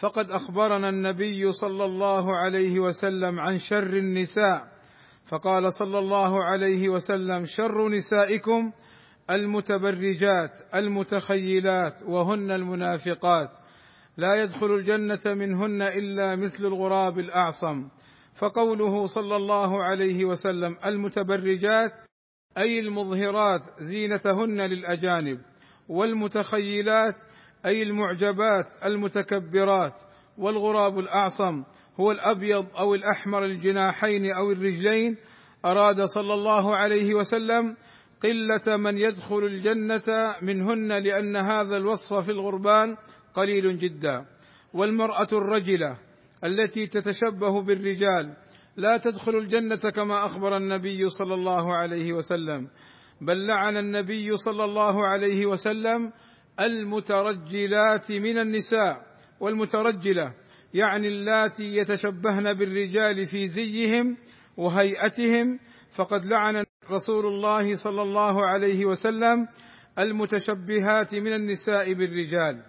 فقد أخبرنا النبي صلى الله عليه وسلم عن شر النساء. فقال صلى الله عليه وسلم شر نسائكم المتبرجات المتخيلات وهن المنافقات. لا يدخل الجنة منهن إلا مثل الغراب الأعصم. فقوله صلى الله عليه وسلم المتبرجات أي المظهرات زينتهن للأجانب والمتخيلات أي المعجبات المتكبرات والغراب الأعصم هو الأبيض أو الأحمر الجناحين أو الرجلين أراد صلى الله عليه وسلم قلة من يدخل الجنة منهن لأن هذا الوصف في الغربان قليل جدا. والمرأة الرجلة التي تتشبه بالرجال لا تدخل الجنة كما أخبر النبي صلى الله عليه وسلم بل لعن النبي صلى الله عليه وسلم المترجلات من النساء والمترجلة يعني اللاتي يتشبهن بالرجال في زيهم وهيئتهم فقد لعن رسول الله صلى الله عليه وسلم المتشبهات من النساء بالرجال.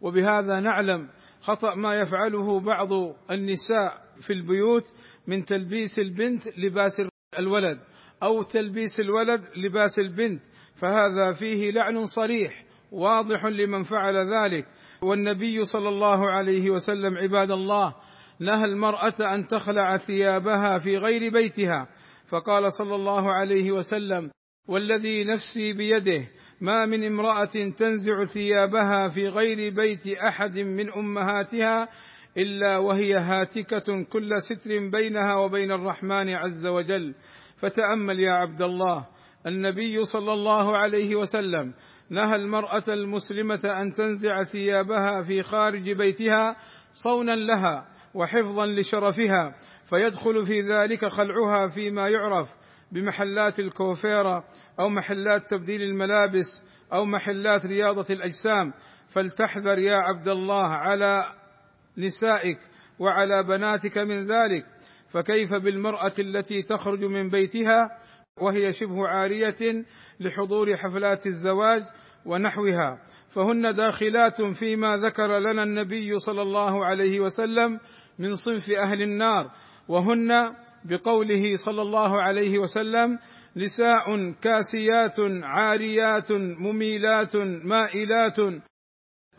وبهذا نعلم خطأ ما يفعله بعض النساء في البيوت من تلبيس البنت لباس الولد أو تلبيس الولد لباس البنت فهذا فيه لعن صريح. واضح لمن فعل ذلك. والنبي صلى الله عليه وسلم عباد الله نهى المرأة أن تخلع ثيابها في غير بيتها. فقال صلى الله عليه وسلم والذي نفسي بيده ما من امرأة تنزع ثيابها في غير بيت أحد من أمهاتها إلا وهي هاتكة كل ستر بينها وبين الرحمن عز وجل. فتأمل يا عبد الله النبي صلى الله عليه وسلم نهى المرأة المسلمة أن تنزع ثيابها في خارج بيتها صونا لها وحفظا لشرفها فيدخل في ذلك خلعها فيما يعرف بمحلات الكوفيرة أو محلات تبديل الملابس أو محلات رياضة الأجسام. فلتحذر يا عبد الله على نسائك وعلى بناتك من ذلك فكيف بالمرأة التي تخرج من بيتها وهي شبه عارية لحضور حفلات الزواج ونحوها فهن داخلات فيما ذكر لنا النبي صلى الله عليه وسلم من صنف أهل النار وهن بقوله صلى الله عليه وسلم نساء كاسيات عاريات مميلات مائلات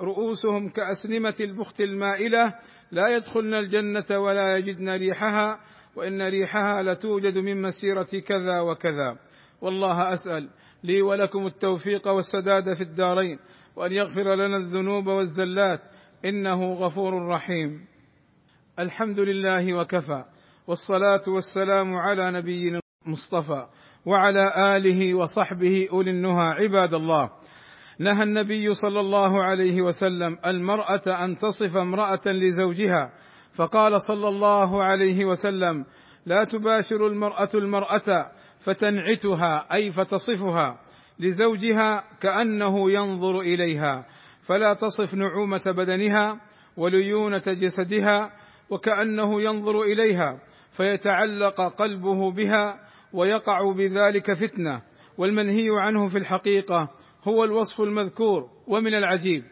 رؤوسهم كأسنمة البخت المائلة لا يدخلن الجنة ولا يجدن ريحها وإن ريحها لتوجد من مسيرة كذا وكذا. والله أسأل لي ولكم التوفيق والسداد في الدارين وأن يغفر لنا الذنوب والزلات. إنه غفور رحيم. الحمد لله وكفى والصلاة والسلام على نبينا المصطفى وعلى آله وصحبه أولي النهى. عباد الله نهى النبي صلى الله عليه وسلم المرأة أن تصف امرأة لزوجها فقال صلى الله عليه وسلم لا تباشر المرأة المرأة فتنعتها أي فتصفها لزوجها كأنه ينظر إليها فلا تصف نعومة بدنها وليونة جسدها وكأنه ينظر إليها فيتعلق قلبه بها ويقع بذلك فتنة والمنهي عنه في الحقيقة هو الوصف المذكور ومن العجيب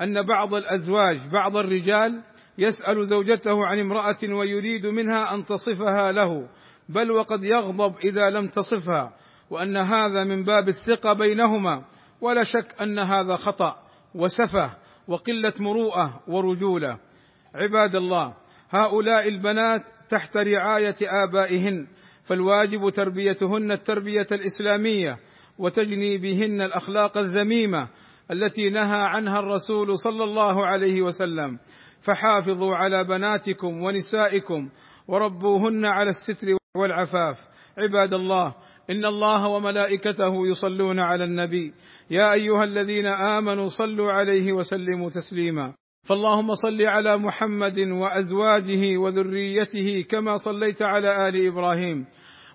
أن بعض الأزواج بعض الرجال يسأل زوجته عن امرأة ويريد منها أن تصفها له بل وقد يغضب إذا لم تصفها وأن هذا من باب الثقة بينهما ولا شك أن هذا خطأ وسفه وقلة مروءة ورجولة. عباد الله هؤلاء البنات تحت رعاية آبائهن فالواجب تربيتهن التربية الإسلامية وتجنيبهن الأخلاق الذميمة التي نهى عنها الرسول صلى الله عليه وسلم. فحافظوا على بناتكم ونسائكم وربوهن على الستر والعفاف. عباد الله إن الله وملائكته يصلون على النبي. يا أيها الذين آمنوا صلوا عليه وسلموا تسليما. فاللهم صل على محمد وأزواجه وذريته كما صليت على آل إبراهيم.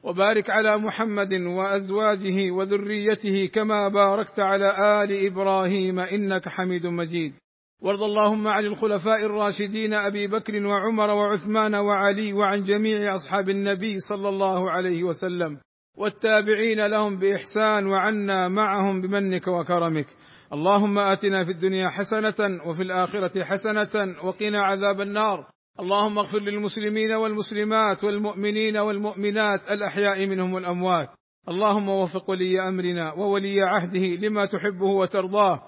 وبارك على محمد وأزواجه وذريته كما باركت على آل إبراهيم إنك حميد مجيد. وارض اللهم عن الخلفاء الراشدين أبي بكر وعمر وعثمان وعلي وعن جميع أصحاب النبي صلى الله عليه وسلم. والتابعين لهم بإحسان وعنا معهم بمنك وكرمك. اللهم آتنا في الدنيا حسنة وفي الآخرة حسنة وقنا عذاب النار. اللهم اغفر للمسلمين والمسلمات والمؤمنين والمؤمنات الأحياء منهم والأموات. اللهم وفق ولي أمرنا وولي عهده لما تحبه وترضاه.